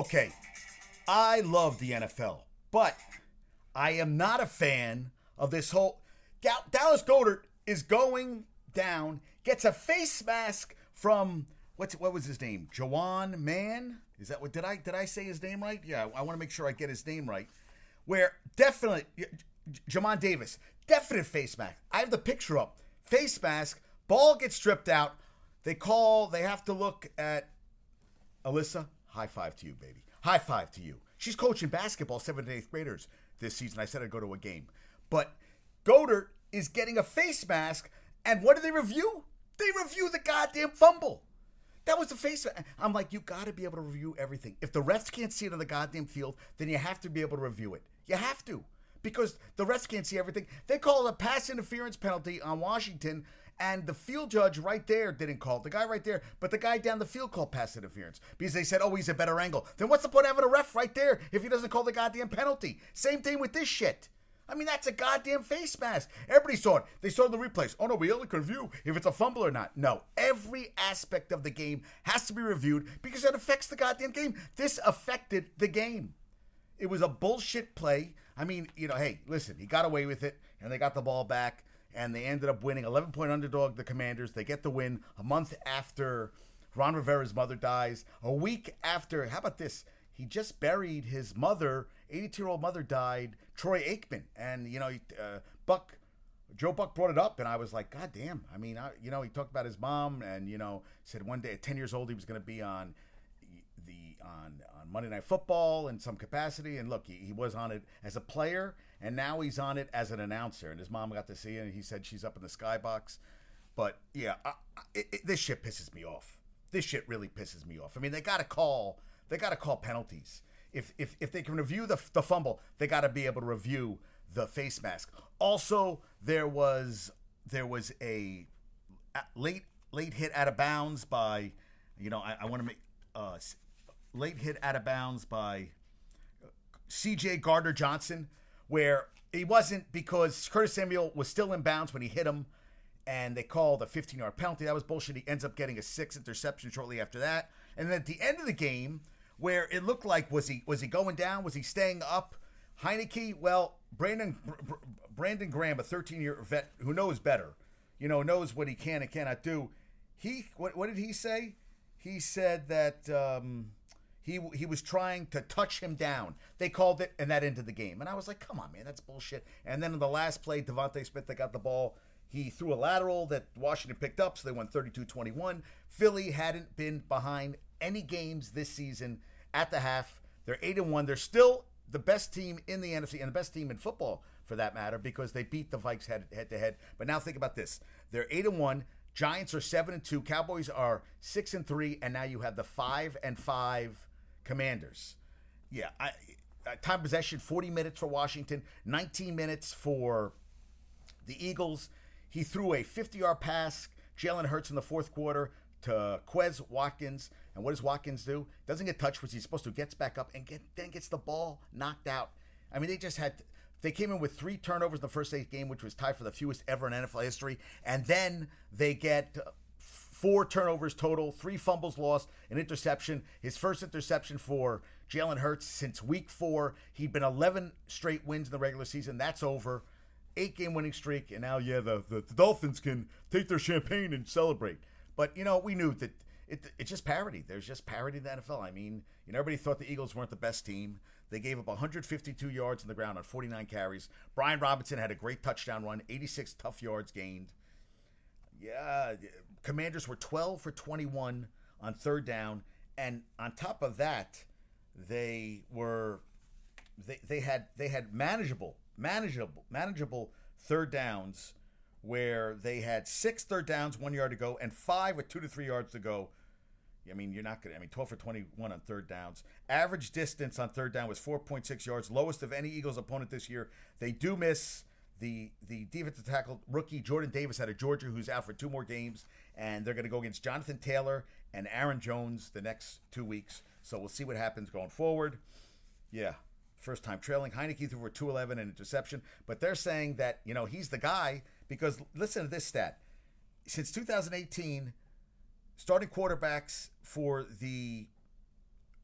okay, I love the NFL, but I am not a fan of this whole. Dallas Goedert is going down, gets a face mask from what's what was his name? Jawan Man. Is that what did I did I say his name right? Yeah, I want to make sure I get his name right. Where definitely Jamin Davis, definite face mask. I have the picture up. Face mask. Ball gets stripped out. They call. They have to look at Alyssa. High five to you, baby. High five to you. She's coaching basketball, seventh and eighth graders this season. I said I'd go to a game, but Goedert is getting a face mask. And what do they review? They review the goddamn fumble. That was the face. I'm like, you got to be able to review everything. If the refs can't see it on the goddamn field, then you have to be able to review it. You have to because the refs can't see everything. They call a pass interference penalty on Washington, and the field judge right there didn't call. The guy right there, but the guy down the field called pass interference because they said, oh, he's a better angle. Then what's the point of having a ref right there if he doesn't call the goddamn penalty? Same thing with this shit. I mean, that's a goddamn face mask. Everybody saw it. They saw the replays. Oh no, we only can review if it's a fumble or not. No, every aspect of the game has to be reviewed because it affects the goddamn game. This affected the game. It was a bullshit play. I mean, you know, hey, listen, he got away with it, and they got the ball back, and they ended up winning. 11 point underdog, the Commanders. They get the win a month after Ron Rivera's mother dies, a week after. How about this? He just buried his mother. 82 year old mother died. Troy Aikman, and you know, uh, Buck. Joe Buck brought it up, and I was like, God damn. I mean, I, you know, he talked about his mom, and you know, said one day at 10 years old he was going to be on the on on Monday Night Football in some capacity. And look, he, he was on it as a player, and now he's on it as an announcer. And his mom got to see it, and he said she's up in the skybox. But yeah, I, it, this shit pisses me off. This shit really pisses me off. I mean, they got to call they got to call penalties. If, if if they can review the the fumble, they got to be able to review the face mask. Also, there was there was a late late hit out of bounds by, you know, I, I want to make uh, late hit out of bounds by C.J. Gardner Johnson, where he wasn't because Curtis Samuel was still in bounds when he hit him, and they called a 15 yard penalty. That was bullshit. He ends up getting a six interception shortly after that. And then at the end of the game, where it looked like was he was he going down? Was he staying up? Heinicke, well, Brandon Brandon Graham, a 13 year vet who knows better, you know, knows what he can and cannot do. He what what did he say? He said that. Um, he he was trying to touch him down. They called it, and that ended the game. And I was like, come on, man, that's bullshit. And then in the last play, DeVonta Smith, they got the ball. He threw a lateral that Washington picked up, so they won 32-21. Philly hadn't been behind any games this season at the half. They're eight and one. They're still the best team in the NFC and the best team in football for that matter because they beat the Vikes head head to head. But now think about this: they're eight and one. Giants are seven and two. Cowboys are six and three, and now you have the five and five Commanders. Yeah, I, uh, time possession 40 minutes for Washington, 19 minutes for the Eagles. He threw a 50 yard pass, Jalen Hurts in the fourth quarter to Quez Watkins. And what does Watkins do? Doesn't get touched, which he's supposed to. Gets back up and get, then gets the ball knocked out. I mean, they just had. They came in with three turnovers in the first eight game, which was tied for the fewest ever in NFL history. And then they get four turnovers total, three fumbles lost, an interception. His first interception for Jalen Hurts since week four. He'd been 11 straight wins in the regular season. That's over. Eight game winning streak. And now, yeah, the, the, the Dolphins can take their champagne and celebrate. But, you know, we knew that it, it's just parity. There's just parity in the NFL. I mean, you know, everybody thought the Eagles weren't the best team. They gave up 152 yards on the ground on 49 carries. Brian Robinson had a great touchdown run, 86 tough yards gained. Yeah, Commanders were 12 for 21 on third down, and on top of that, they were they, they had they had manageable manageable manageable third downs where they had six third downs, one yard to go, and five with two to three yards to go. I mean, you're not going to, I mean, 12 for 21 on third downs. Average distance on third down was 4.6 yards, lowest of any Eagles opponent this year. They do miss the the defensive tackle rookie Jordan Davis out of Georgia, who's out for two more games, and they're going to go against Jonathan Taylor and Aaron Jones the next two weeks. So we'll see what happens going forward. Yeah, first time trailing. Heinicke threw for 211 and interception, but they're saying that you know he's the guy because listen to this stat: since 2018, starting quarterbacks for the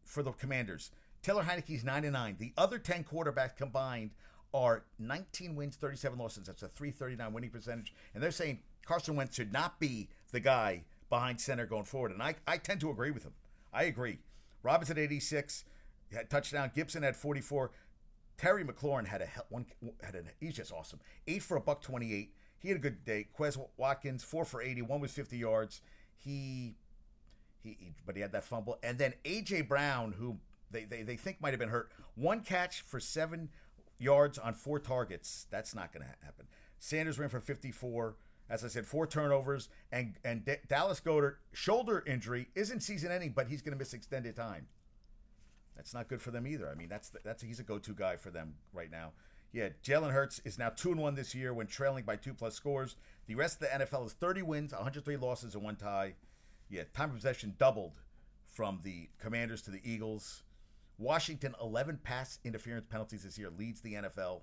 for the Commanders. Taylor Heinicke's 9 and 9. The other 10 quarterbacks combined are 19 wins, 37 losses. That's a 339 winning percentage. And they're saying Carson Wentz should not be the guy behind center going forward. And I, I tend to agree with him. I agree. Robinson 86, had touchdown. Gibson had 44. Terry McLaurin had a one had a he's just awesome. Eight for a buck 28. He had a good day. Quez Watkins four for 80. One was 50 yards. He, he, he but he had that fumble. And then AJ Brown, who they, they, they think might have been hurt. One catch for seven yards on four targets. That's not going to happen. Sanders ran for 54. As I said, four turnovers. And, and D- Dallas Goedert, shoulder injury, isn't season ending, but he's going to miss extended time. That's not good for them either. I mean, that's the, that's he's a go-to guy for them right now. Yeah, Jalen Hurts is now two and one this year when trailing by two plus scores. The rest of the NFL is 30 wins, 103 losses, and one tie. Yeah, time of possession doubled from the Commanders to the Eagles. Washington, 11 pass interference penalties this year, leads the NFL.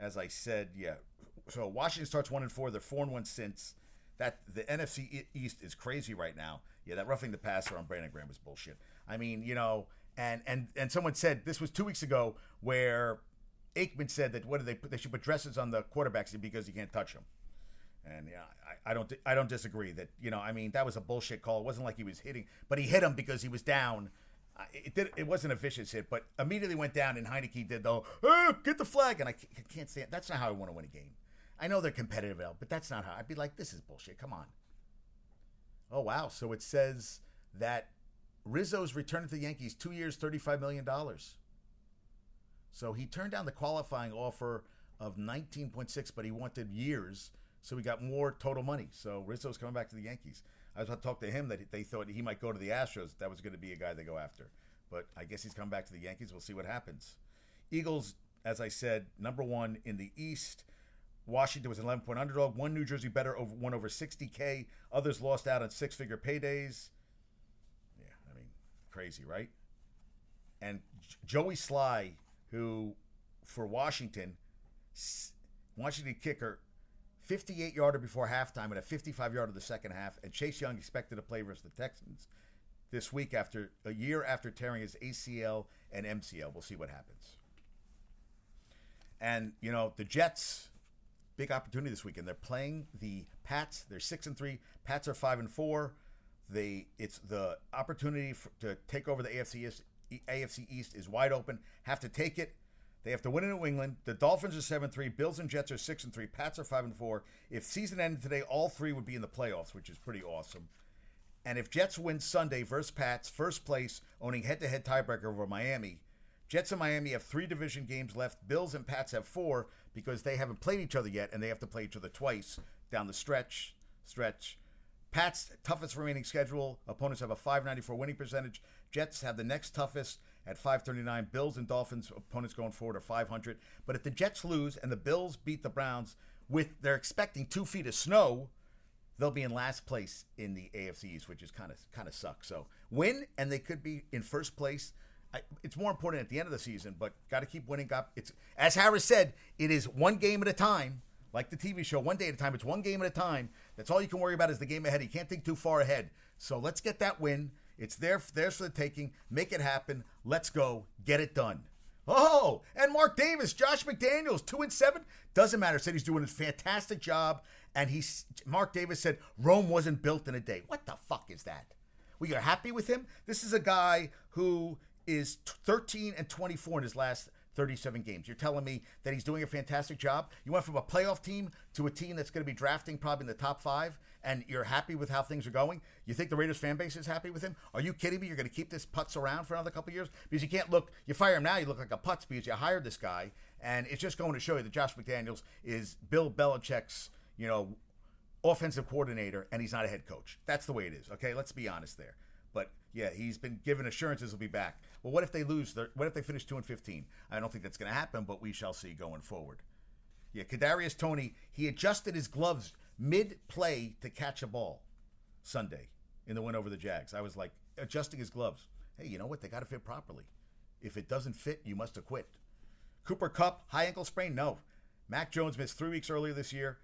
As I said, yeah. So Washington starts one and four. They're four and one since. That the NFC East is crazy right now. Yeah, that roughing the passer on Brandon Graham was bullshit. I mean, you know, and and and someone said this was two weeks ago where Aikman said that what do they put? They should put dresses on the quarterbacks because you can't touch them. And yeah, I, I don't I don't disagree that you know I mean that was a bullshit call. It wasn't like he was hitting, but he hit him because he was down it did. It wasn't a vicious hit, but immediately went down, and Heinicke did the oh, get the flag, and I can't stand. That's not how I want to win a game. I know they're competitive, but that's not how. I'd be like, this is bullshit. Come on. Oh wow! So it says that Rizzo's returning to the Yankees, two years, thirty-five million dollars. So he turned down the qualifying offer of nineteen point six, but he wanted years, so he got more total money. So Rizzo's coming back to the Yankees. I talked to him that they thought he might go to the Astros. That was going to be a guy they go after. But I guess he's coming back to the Yankees. We'll see what happens. Eagles, as I said, number one in the East. Washington was an 11 point underdog. One New Jersey better over won over 60k. Others lost out on six figure paydays. Yeah, I mean, crazy, right? And Joey Slye, who for Washington, Washington kicker, 58 yarder before halftime and a 55 yarder the second half. And Chase Young expected to play versus the Texans this week after a year after tearing his ACL and MCL. We'll see what happens. And you know the Jets, big opportunity this weekend. They're playing the Pats. They're six and three. Pats are five and four. They it's the opportunity for, to take over the AFC East. AFC East is wide open. Have to take it. They have to win in New England. The Dolphins are seven three. Bills and Jets are six and three. Pats are five and four. If season ended today, all three would be in the playoffs, which is pretty awesome. And if Jets win Sunday versus Pats, first place, owning head to head tiebreaker over Miami. Jets and Miami have three division games left. Bills and Pats have four because they haven't played each other yet, and they have to play each other twice down the stretch. Stretch. Pats toughest remaining schedule. Opponents have a 594 winning percentage. Jets have the next toughest at 539. Bills and Dolphins opponents going forward are 500. But if the Jets lose and the Bills beat the Browns with they're expecting two feet of snow, they'll be in last place in the AFCs, which is kind of kind of sucks. So win and they could be in first place. I, it's more important at the end of the season, but got to keep winning. Got it's as Harris said, it is one game at a time. Like the TV show, one day at a time. It's one game at a time. That's all you can worry about is the game ahead. You can't think too far ahead. So let's get that win. It's there, there's for the taking. Make it happen. Let's go. Get it done. Oh, and Mark Davis, Josh McDaniels, two and seven. Doesn't matter. Said he's doing a fantastic job. And he's Mark Davis said Rome wasn't built in a day. What the fuck is that? We are happy with him. This is a guy who is 13 and 24 in his last 37 games. You're telling me that he's doing a fantastic job. You went from a playoff team to a team that's going to be drafting probably in the top five, and you're happy with how things are going. You think the Raiders fan base is happy with him? Are you kidding me? You're going to keep this putz around for another couple years because you can't look. You fire him now, you look like a putz because you hired this guy, and it's just going to show you that Josh McDaniels is Bill Belichick's, you know, offensive coordinator, and he's not a head coach. That's the way it is. Okay, let's be honest there. But yeah, he's been given assurances he'll be back. Well, what if they lose? What if they finish two and fifteen? I don't think that's going to happen, but we shall see going forward. Yeah, Kadarius Toney he adjusted his gloves mid play to catch a ball Sunday in the win over the Jags. I was like adjusting his gloves. Hey, you know what? They got to fit properly. If it doesn't fit, you must have quit. Cooper Kupp high ankle sprain? No. Mac Jones missed three weeks earlier this year.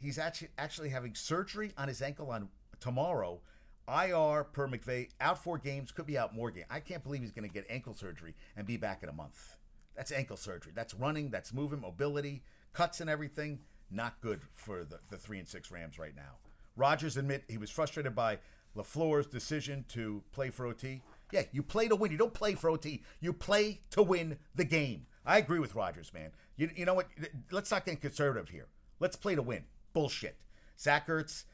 He's actually actually having surgery on his ankle on tomorrow IR per McVay, out four games, could be out more games. I can't believe he's going to get ankle surgery and be back in a month. That's ankle surgery. That's running, that's moving, mobility, cuts and everything. Not good for the, the three and six Rams right now. Rodgers admit he was frustrated by LaFleur's decision to play for OT. Yeah, you play to win. You don't play for OT. You play to win the game. I agree with Rodgers, man. You, you know what? Let's not get conservative here. Let's play to win. Bullshit. Zach Ertz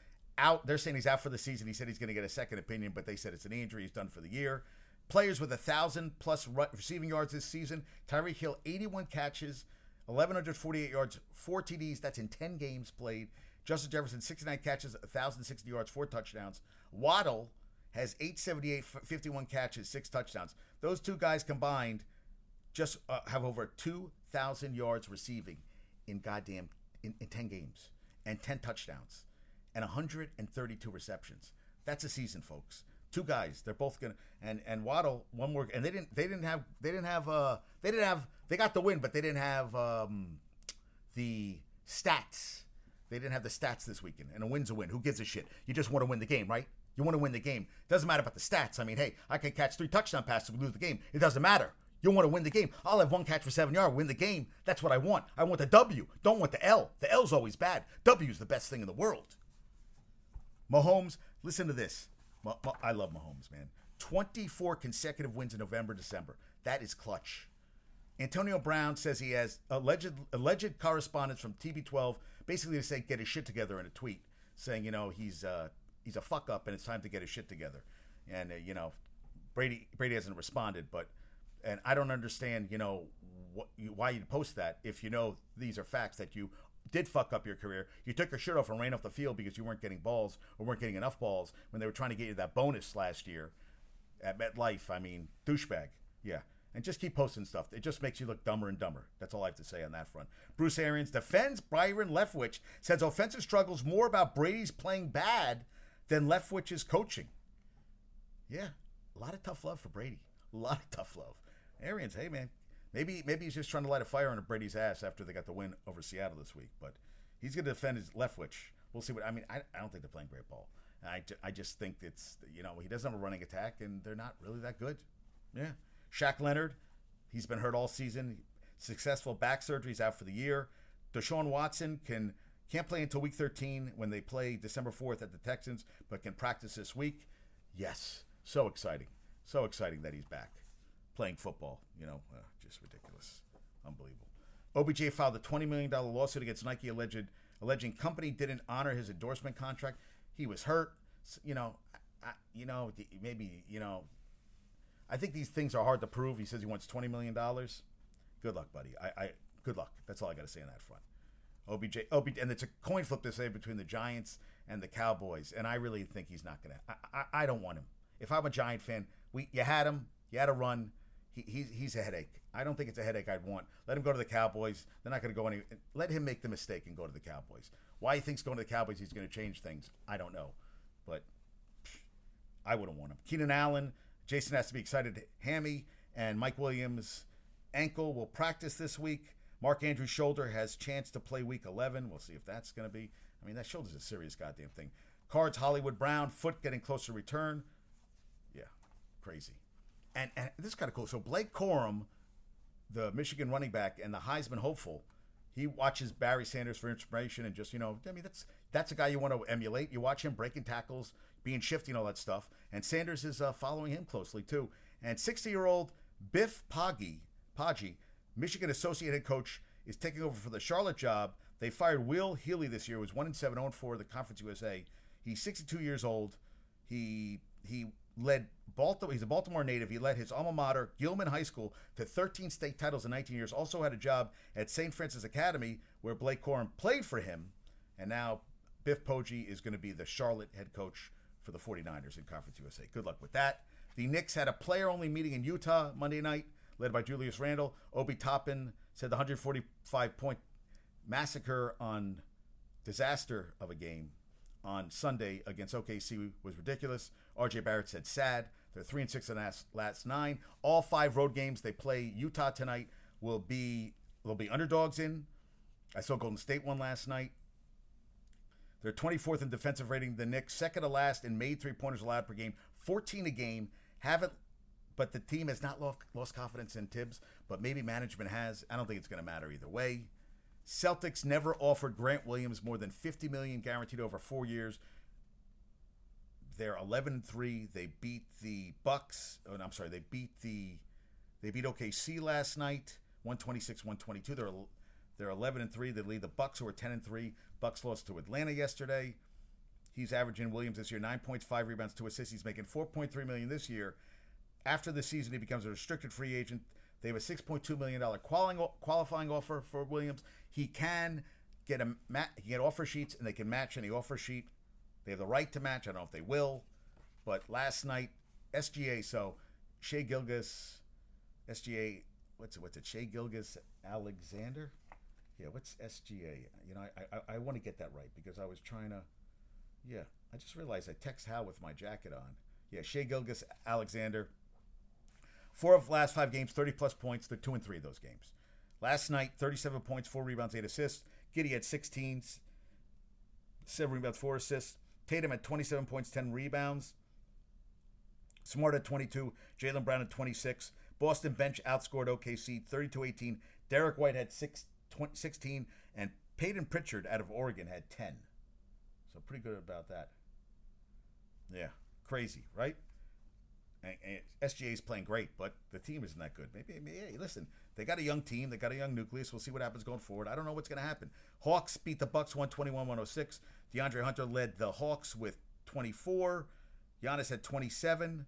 out. They're saying he's out for the season. He said he's going to get a second opinion, but they said it's an injury. He's done for the year. Players with a thousand plus receiving yards this season: Tyreek Hill, 81 catches, 1148 yards, four TDs. That's in 10 games played. Justin Jefferson, 69 catches, 1,060 yards, four touchdowns. Waddle has 878, 51 catches, six touchdowns. Those two guys combined just uh, have over 2,000 yards receiving in goddamn in, in 10 games and 10 touchdowns and 132 receptions. That's a season, folks. Two guys. They're both gonna and and Waddle one more and they didn't they didn't have they didn't have uh they didn't have they got the win, but they didn't have um the stats. They didn't have the stats this weekend. And a win's a win. Who gives a shit? You just want to win the game, right? You want to win the game. Doesn't matter about the stats. I mean, hey, I can catch three touchdown passes and lose the game. It doesn't matter. You want to win the game. I'll have one catch for seven yards, win the game. That's what I want. I want the W. Don't want the L. The L's always bad. W is the best thing in the world. Mahomes, listen to this. I love Mahomes, man. 24 consecutive wins in November, December. That is clutch. Antonio Brown says he has alleged alleged correspondence from TB12, basically to say get his shit together in a tweet, saying you know he's uh, he's a fuck up and it's time to get his shit together. And uh, you know, Brady Brady hasn't responded, but and I don't understand you know what, you, why you'd post that if you know these are facts that you did fuck up your career. You took your shirt off and ran off the field because you weren't getting balls or weren't getting enough balls when they were trying to get you that bonus last year at MetLife. I mean, douchebag. Yeah. And just keep posting stuff. It just makes you look dumber and dumber. That's all I have to say on that front. Bruce Arians defends Byron Leftwich, says offensive struggles more about Brady's playing bad than Leftwich's coaching. Yeah, a lot of tough love for Brady. A lot of tough love. Arians, hey man, Maybe maybe he's just trying to light a fire under Brady's ass after they got the win over Seattle this week. But he's going to defend his Leftwich. We'll see what I mean. I, I don't think they're playing great ball. I, I just think it's you know he doesn't have a running attack and they're not really that good. Yeah, Shaq Leonard, he's been hurt all season. Successful back surgeries out for the year. Deshaun Watson can can't play until week 13 when they play December 4th at the Texans, but can practice this week. Yes, so exciting, so exciting that he's back playing football. You know, uh, just ridiculous, unbelievable. OBJ filed a $20 million lawsuit against Nike, alleged alleging company didn't honor his endorsement contract. He was hurt. You know, I, you know, maybe you know. I think these things are hard to prove. He says he wants $20 million. Good luck, buddy. I, I good luck. That's all I got to say on that front. OBJ, OBJ, and it's a coin flip to say between the Giants and the Cowboys, and I really think he's not gonna. I, I, I don't want him. If I'm a Giant fan, we you had him, you had a run, he, he's, he's a headache. I don't think it's a headache I'd want. Let him go to the Cowboys. They're not going to go any. Let him make the mistake and go to the Cowboys. Why he thinks going to the Cowboys he's going to change things, I don't know. But I wouldn't want him. Keenan Allen, Jason has to be excited. Hammy and Mike Williams' ankle will practice this week. Mark Andrews' shoulder has chance to play week 11. We'll see if that's going to be. I mean, that shoulder's a serious goddamn thing. Cards, Hollywood Brown, foot getting closer to return. Yeah, crazy and, and this is kind of cool. So Blake Corum, the Michigan running back and the Heisman hopeful, he watches Barry Sanders for inspiration and just you know, I mean that's that's a guy you want to emulate. You watch him breaking tackles, being shifty, and all that stuff. And Sanders is uh, following him closely too. And 60-year-old Biff Poggi, Poggi, Michigan associate coach, is taking over for the Charlotte job. They fired Will Healy this year. Was one in seven, 0 4 the Conference USA. He's 62 years old. He he led Baltimore. He's a Baltimore native. He led his alma mater, Gilman High School, to 13 state titles in 19 years. Also had a job at St. Francis Academy, where Blake Corum played for him. And now Biff Poggi is going to be the Charlotte head coach for the 49ers in Conference USA. Good luck with that. The Knicks had a player-only meeting in Utah Monday night, led by Julius Randle. Obi Toppin said the 145-point massacre on disaster of a game on Sunday against OKC was ridiculous. RJ Barrett said sad. They're three and six in the last nine. All five road games they play Utah tonight will be will be underdogs in. I saw Golden State one last night. They're 24th in defensive rating. The Knicks, second to last in made three pointers allowed per game, 14 a game. Haven't, but the team has not lost, lost confidence in Thibs, but maybe management has. I don't think it's going to matter either way. Celtics never offered Grant Williams more than 50 million guaranteed over four years. They're 11 3. They beat the Bucks. Oh, no, I'm sorry. They beat the they beat OKC last night, 126-122. They're they're 11 and 3. They lead the Bucks who are 10 and 3. Bucks lost to Atlanta yesterday. He's averaging Williams this year 9.5 rebounds, 2 assists. He's making 4.3 million this year. After the season, he becomes a restricted free agent. They have a 6.2 million dollar qualifying offer for Williams. He can get a he can get offer sheets, and they can match any offer sheet. They have the right to match. I don't know if they will, but last night SGA. So Shai Gilgeous, SGA. What's it? What's it? Shea Gilgis Alexander. Yeah, what's SGA? You know, I, I, I want to get that right because I was trying to. Yeah, I just realized I text Hal with my jacket on. Yeah, Shea Gilgis Alexander. Four of last five games, 30 plus points. They're two and three of those games. Last night, 37 points, four rebounds, eight assists. Giddey had 16, seven rebounds, four assists. Tatum had 27 points, 10 rebounds. Smart at 22. Jaylen Brown at 26. Boston bench outscored OKC 32 18. Derrick White had six, 20, 16. And Payton Pritchard out of Oregon had 10. So pretty good about that. Yeah, crazy, right? And, and SGA is playing great, but the team isn't that good. Maybe, maybe hey, listen, they got a young team, they got a young nucleus. We'll see what happens going forward. I don't know what's going to happen. Hawks beat the Bucks 121-106. DeAndre Hunter led the Hawks with 24. Giannis had 27.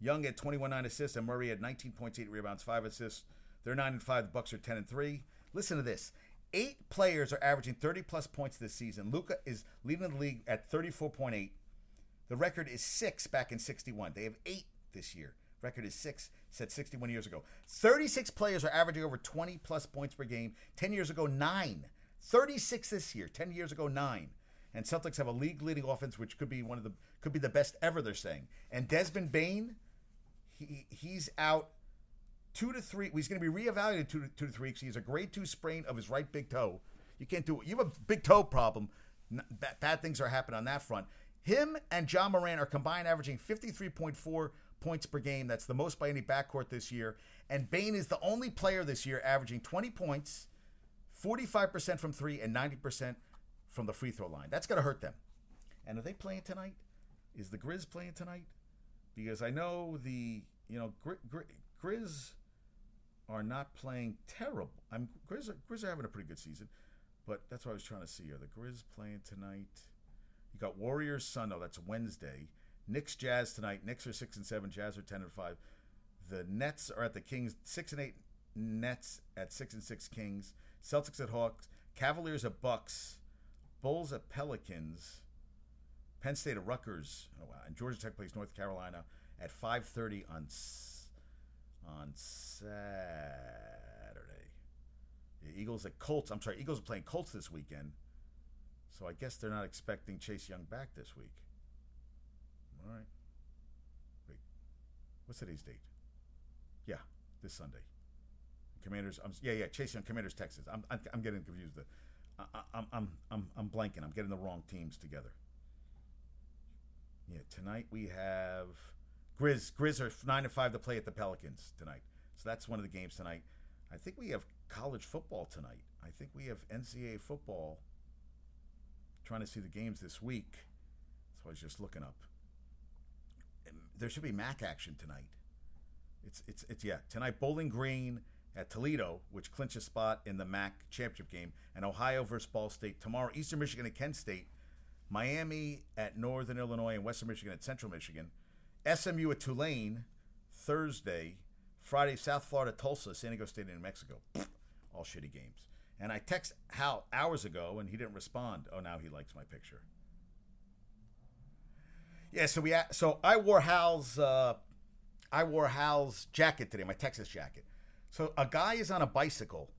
Young had 21 9 assists, and Murray had 19 points, 8 rebounds, 5 assists. They're 9 and 5. The Bucks are 10 and 3. Listen to this. Eight players are averaging 30 plus points this season. Luka is leading the league at 34.8. The record is six back in 61. They have eight this year. Record is six, set 61 years ago. 36 players are averaging over 20 plus points per game. 10 years ago, nine. 36 this year. 10 years ago, nine. And Celtics have a league leading offense, which could be one of the could be the best ever. They're saying. And Desmond Bane, he he's out two to three. He's going to be reevaluated two to, two to three weeks. He has a grade two sprain of his right big toe. You can't do it. You have a big toe problem. Bad things are happening on that front. Him and Ja Morant are combined averaging 53.4 points per game. That's the most by any backcourt this year. And Bane is the only player this year averaging 20 points, 45% from three, and 90% from the free throw line. That's going to hurt them. And are they playing tonight? Is the Grizz playing tonight? Because I know the, you know, Grizz are not playing terrible. I'm Grizz, Grizz are having a pretty good season, but that's what I was trying to see. Are the Grizz playing tonight? You got Warriors Sun. that's Wednesday. Knicks Jazz tonight. Knicks are six and seven. Jazz are ten and five. The Nets are at the Kings six and eight. Nets at six and six. Kings. Celtics at Hawks. Cavaliers at Bucks. Bulls at Pelicans. Penn State at Rutgers. Oh, wow. And Georgia Tech plays North Carolina at five thirty on on Saturday. The Eagles at Colts. I'm sorry, Eagles are playing Colts this weekend. So I guess they're not expecting Chase Young back this week. All right. Wait. What's today's date? Yeah, this Sunday. Commanders. I'm, yeah, yeah. Chase Young, Commanders, Texas. I'm, I'm, I'm getting confused. The, I, I'm, I'm, I'm, blanking. I'm getting the wrong teams together. Yeah, tonight we have Grizz. Grizz are nine to five to play at the Pelicans tonight. So that's one of the games tonight. I think we have college football tonight. I think we have NCAA football trying to see the games this week. So I was just looking up. There should be MAC action tonight. It's it's it's yeah tonight. Bowling Green at Toledo, which clinches spot in the MAC championship game, and Ohio versus Ball State tomorrow. Eastern Michigan at Kent State, Miami at Northern Illinois, and Western Michigan at Central Michigan. SMU at Tulane Thursday. Friday, South Florida, Tulsa, San Diego State, and New Mexico. All shitty games. And I text Hal hours ago, and he didn't respond. Oh, now he likes my picture. Yeah, so we so I wore Hal's uh, I wore Hal's jacket today, my Texas jacket. So a guy is on a bicycle,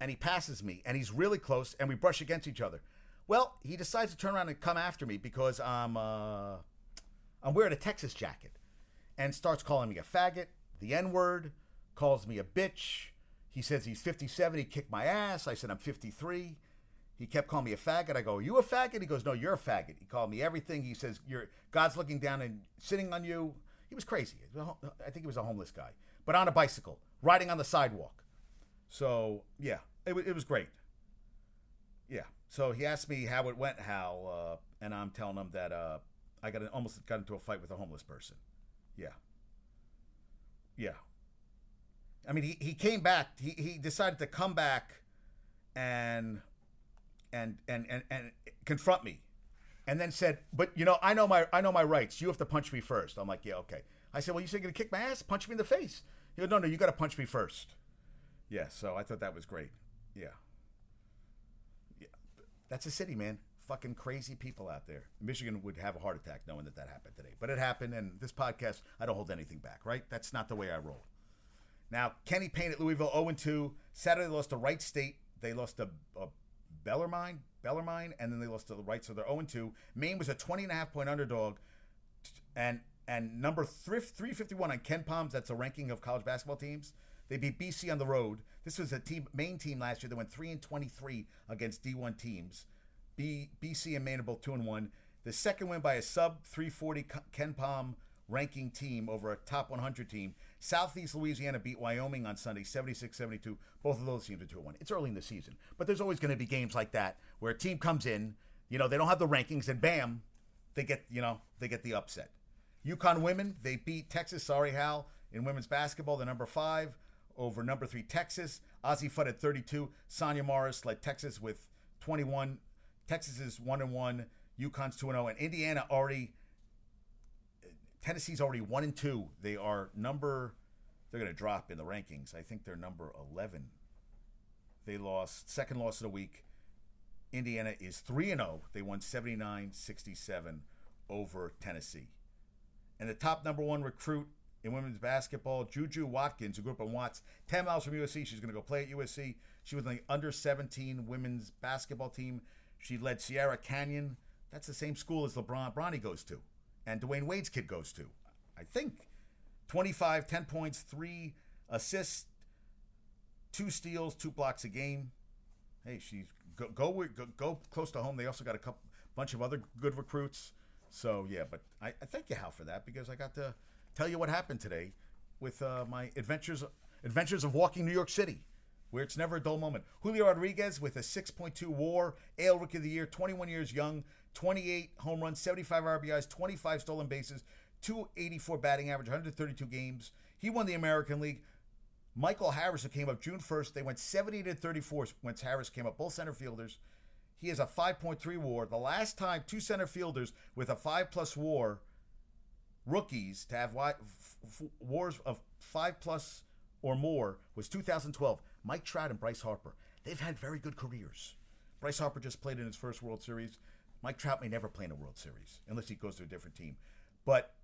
and he passes me, and he's really close, and we brush against each other. Well, he decides to turn around and come after me because I'm uh, I'm wearing a Texas jacket, and starts calling me a faggot, the N word, calls me a bitch, he says he's 57. He kicked my ass. I said I'm 53. He kept calling me a faggot. I go, Are you a faggot? He goes, No, you're a faggot. He called me everything. He says, You're God's looking down and sitting on you. He was crazy. I think he was a homeless guy, but on a bicycle, riding on the sidewalk. So, yeah, it, it was great. Yeah. So he asked me how it went, Hal, uh, and I'm telling him that uh, I got almost got into a fight with a homeless person. Yeah. Yeah. I mean, he, he came back. He, he decided to come back and and and and and confront me, and then said, "But you know, I know my I know my rights. You have to punch me first. I'm like, "Yeah, okay." I said, "Well, you said you're gonna kick my ass? Punch me in the face." He goes, "No, no, you got to punch me first. Yeah. So I thought that was great. Yeah. Yeah. That's a city, man. Fucking crazy people out there. Michigan would have a heart attack knowing that that happened today, but it happened. And this podcast, I don't hold anything back. Right? That's not the way I roll. Now, Kenny Payne at Louisville 0 2. Saturday lost to Wright State. They lost uh, Bellarmine, Bellarmine, and then they lost to the Wright, so they're 0 2. Maine was a 20 and a half point underdog. And and number 351 on KenPom's, that's a ranking of college basketball teams. They beat BC on the road. This was a team Maine team last year that went 3 and 23 against D1 teams. B, BC and Maine are both 2 and 1. The second win by a sub 340 KenPom ranking team over a top 100 team. Southeast Louisiana beat Wyoming on Sunday 76 72. Both of those teams are 2 1. It's early in the season, but there's always going to be games like that where a team comes in, you know, they don't have the rankings, and bam, they get, you know, they get the upset. UConn women, they beat Texas, sorry, Hal, in women's basketball, the number five over number three Texas. Azzi Fudd at 32. Sonya Morris led Texas with 21. Texas is 1 and 1. UConn's 2 0. And Indiana already Tennessee's already one and two. They are number. They're going to drop in the rankings. I think they're number eleven. They lost second loss of the week. Indiana is 3 and 0. They won 79-67 over Tennessee. And the top number 1 recruit in women's basketball, Juju Watkins, who grew up in Watts, 10 miles from USC. She's going to go play at USC. She was on the under 17 women's basketball team. She led Sierra Canyon. That's the same school as LeBron Bronny goes to and Dwyane Wade's kid goes to. I think 25, 10 points, three assists, two steals, two blocks a game. Hey, she's go go go, go close to home. They also got a couple bunch of other good recruits. So yeah, but I, I thank you Hal for that because I got to tell you what happened today with uh, my adventures adventures of walking New York City, where it's never a dull moment. Julio Rodriguez with a 6.2 WAR, AL Rookie of the Year, 21 years young, 28 home runs, 75 RBIs, 25 stolen bases, 284 batting average, 132 games. He won the American League. Michael Harris, who came up June 1st, they went 70 to 34 when Harris came up, both center fielders. He has a 5.3 war. The last time two center fielders with a 5 plus war, rookies to have wars of 5 plus or more, was 2012. Mike Trout and Bryce Harper. They've had very good careers. Bryce Harper just played in his first World Series. Mike Trout may never play in a World Series unless he goes to a different team. But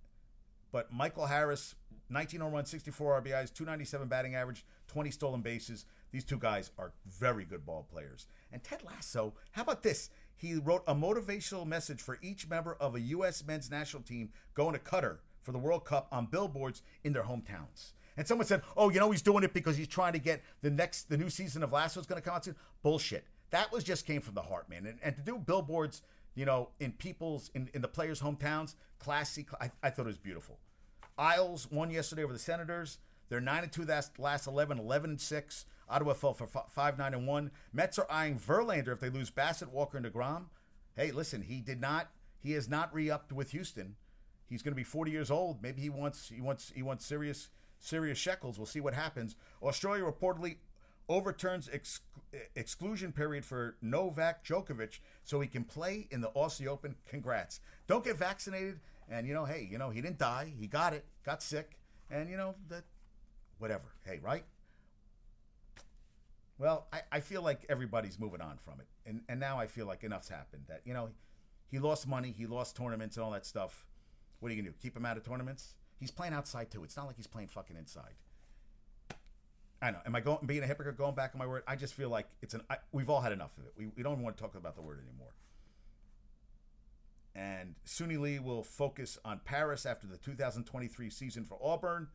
but Michael Harris, 19 home runs, 64 RBIs, 297 batting average, 20 stolen bases. These two guys are very good ball players. And Ted Lasso, how about this? He wrote a motivational message for each member of a U.S. men's national team going to Qatar for the World Cup on billboards in their hometowns. And someone said, "Oh, you know, he's doing it because he's trying to get the next, the new season of Lasso is going to come out soon." Bullshit. That was just came from the heart, man. And, and to do billboards you know, in people's in, in the players' hometowns. Classy. I, I thought it was beautiful. Isles won yesterday over the Senators. They're nine and two. That's last 11, 11 and six. Ottawa fell for five nine and one. Mets are eyeing Verlander if they lose Bassitt, Walker, and Degrom. Hey, listen, he did not. He has not re-upped with Houston. He's going to be 40 years old. Maybe he wants he wants he wants serious serious shekels. We'll see what happens. Australia reportedly overturns ex- exclusion period for Novak Djokovic so he can play in the Aussie Open. Congrats. Don't get vaccinated. And, you know, hey, you know, he didn't die. He got it, got sick. And, you know, that, whatever. Hey, right? Well, I, I feel like everybody's moving on from it. And, and now I feel like enough's happened. That, you know, he lost money, he lost tournaments and all that stuff. What are you going to do? Keep him out of tournaments? He's playing outside, too. It's not like he's playing fucking inside. I know. Am I going being a hypocrite? Going back on my word? I just feel like it's an. I, we've all had enough of it. We, we don't want to talk about the word anymore. And Suni Lee will focus on Paris after the 2023 season for Auburn.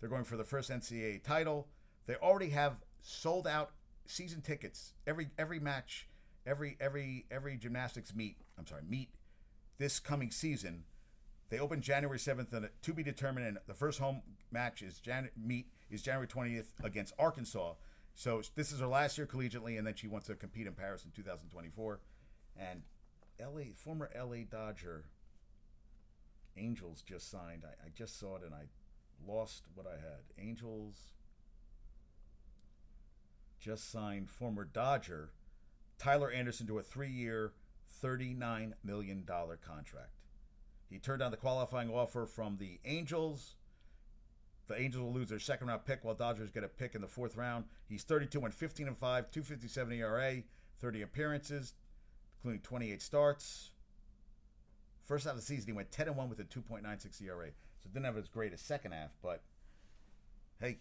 They're going for the first NCAA title. They already have sold out season tickets every every match every every every gymnastics meet. I'm sorry, meet this coming season. They open January 7th and to be determined. And the first home match is Jan- meet is January 20th against Arkansas. So this is her last year collegiately, and then she wants to compete in Paris in 2024. And LA former LA Dodger Angels just signed. I, I just saw it and I lost what I had. Angels just signed former Dodger Tyler Anderson to a three-year, $39 million contract. He turned down the qualifying offer from the Angels. The Angels will lose their second round pick while Dodgers get a pick in the fourth round. He's 32 and 15 and 5, 257 ERA, 30 appearances, including 28 starts. First half of the season, he went 10 and 1 with a 2.96 ERA. So didn't have as great a second half, but hey,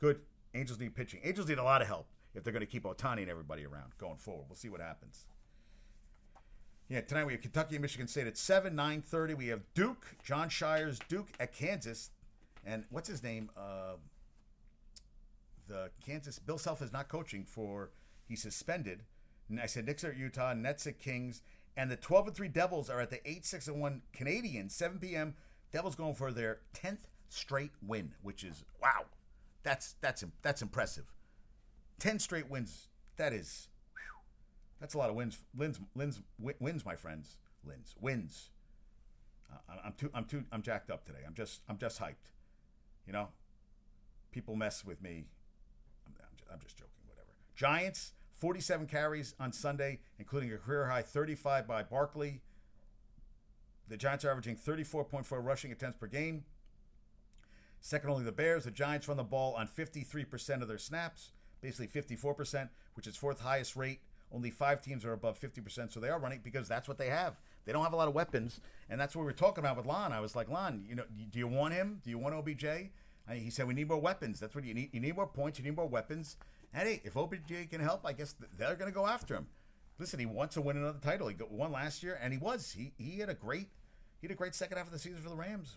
good. Angels need pitching. Angels need a lot of help if they're going to keep Ohtani and everybody around going forward. We'll see what happens. Yeah, tonight we have Kentucky and Michigan State at 7, 9.30. We have Duke, Jon Scheyer's Duke at Kansas. And what's his name? Uh, the Kansas, Bill Self is not coaching for, he's suspended. And I said Knicks are at Utah, Nets at Kings. And the 12 and 3 Devils are at the 8 6 and 1 Canadiens, 7 p.m. Devils going for their 10th straight win, which is, wow, that's, that's, that's impressive. 10 straight wins. That is, that's a lot of wins. Lins, Lins, wins, my friends. Lins, wins. Uh, I'm too, I'm too, I'm jacked up today. I'm just, I'm just hyped. You know, people mess with me. I'm, I'm, just, I'm just joking, whatever. Giants, 47 carries on Sunday, including a career high 35 by Barkley. The Giants are averaging 34.4 rushing attempts per game. Second only the Bears. The Giants run the ball on 53% of their snaps basically 54%, which is fourth highest rate. Only five teams are above 50%, so they are running because that's what they have. They don't have a lot of weapons, and that's what we were talking about with Lon. I was like, Lon, you know, do you want him? Do you want OBJ? He said, we need more weapons. That's what you need. You need more points. You need more weapons. And hey, if OBJ can help, I guess they're going to go after him. Listen, he wants to win another title. He won last year, and he was. He he had a great he had a great second half of the season for the Rams.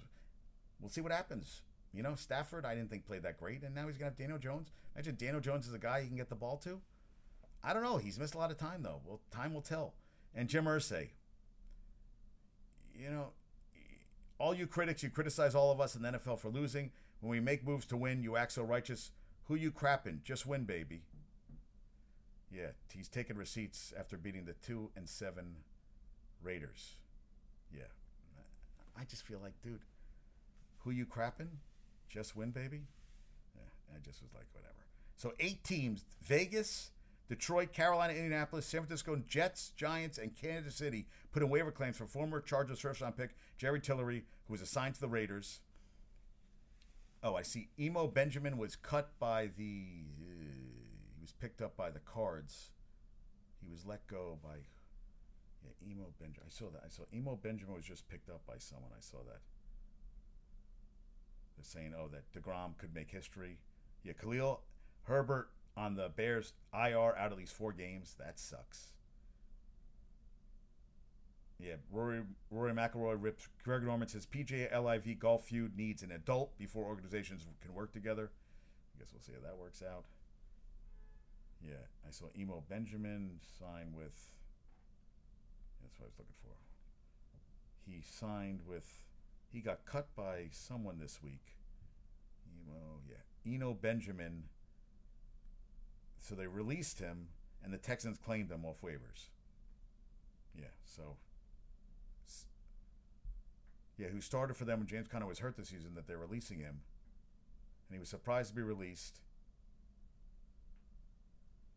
We'll see what happens. You know, Stafford, I didn't think played that great, and now he's gonna have Daniel Jones. Imagine Daniel Jones is a guy he can get the ball to. I don't know. He's missed a lot of time though. Well, time will tell. And Jim Irsay, you know, all you critics, you criticize all of us in the NFL for losing. When we make moves to win, you act so righteous. Who you crapping? Just win, baby. Yeah, he's taking receipts after beating the two and seven Raiders. Yeah, I just feel like, dude, who you crapping? Just win, baby? Yeah, I just was like, whatever. So eight teams Vegas, Detroit, Carolina, Indianapolis, San Francisco, Jets, Giants, and Kansas City put in waiver claims for former Chargers first round pick Jerry Tillery, who was assigned to the Raiders. Oh, I see. Eno Benjamin was cut by the. Uh, he was picked up by the Cards. He was let go by. Yeah, Eno Benjamin. I saw that. I saw Eno Benjamin was just picked up by someone. I saw that. They're saying, oh, that DeGrom could make history. Yeah, Khalil Herbert on the Bears IR out of these four games. That sucks. Yeah, Rory Rory McIlroy rips. Greg Norman says PGA LIV golf feud needs an adult before organizations can work together. I guess we'll see how that works out. Yeah, I saw Eno Benjamin sign with. That's what I was looking for. He signed with he got cut by someone this week. Eno, yeah, Eno Benjamin. So they released him, and the Texans claimed him off waivers. Yeah, so yeah, who started for them when James Conner was hurt this season? That they're releasing him, and he was surprised to be released.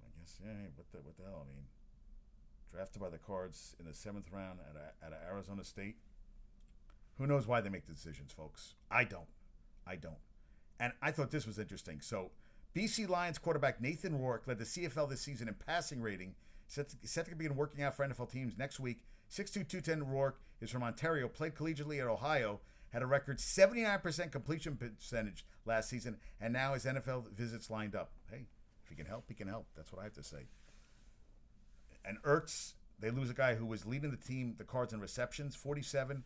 I guess yeah. What the what the hell? I mean, drafted by the Cards in the seventh round at at Arizona State. Who knows why they make the decisions, folks? I don't. I don't. And I thought this was interesting. So, BC Lions quarterback Nathan Rourke led the CFL this season in passing rating, set to, set to begin working out for NFL teams next week. 6'2", 210 Rourke is from Ontario, played collegiately at Ohio, had a record 79% completion percentage last season, and now his NFL visits lined up. Hey, if he can help, he can help. That's what I have to say. And Ertz, they lose a guy who was leading the team, the Cards in receptions, 47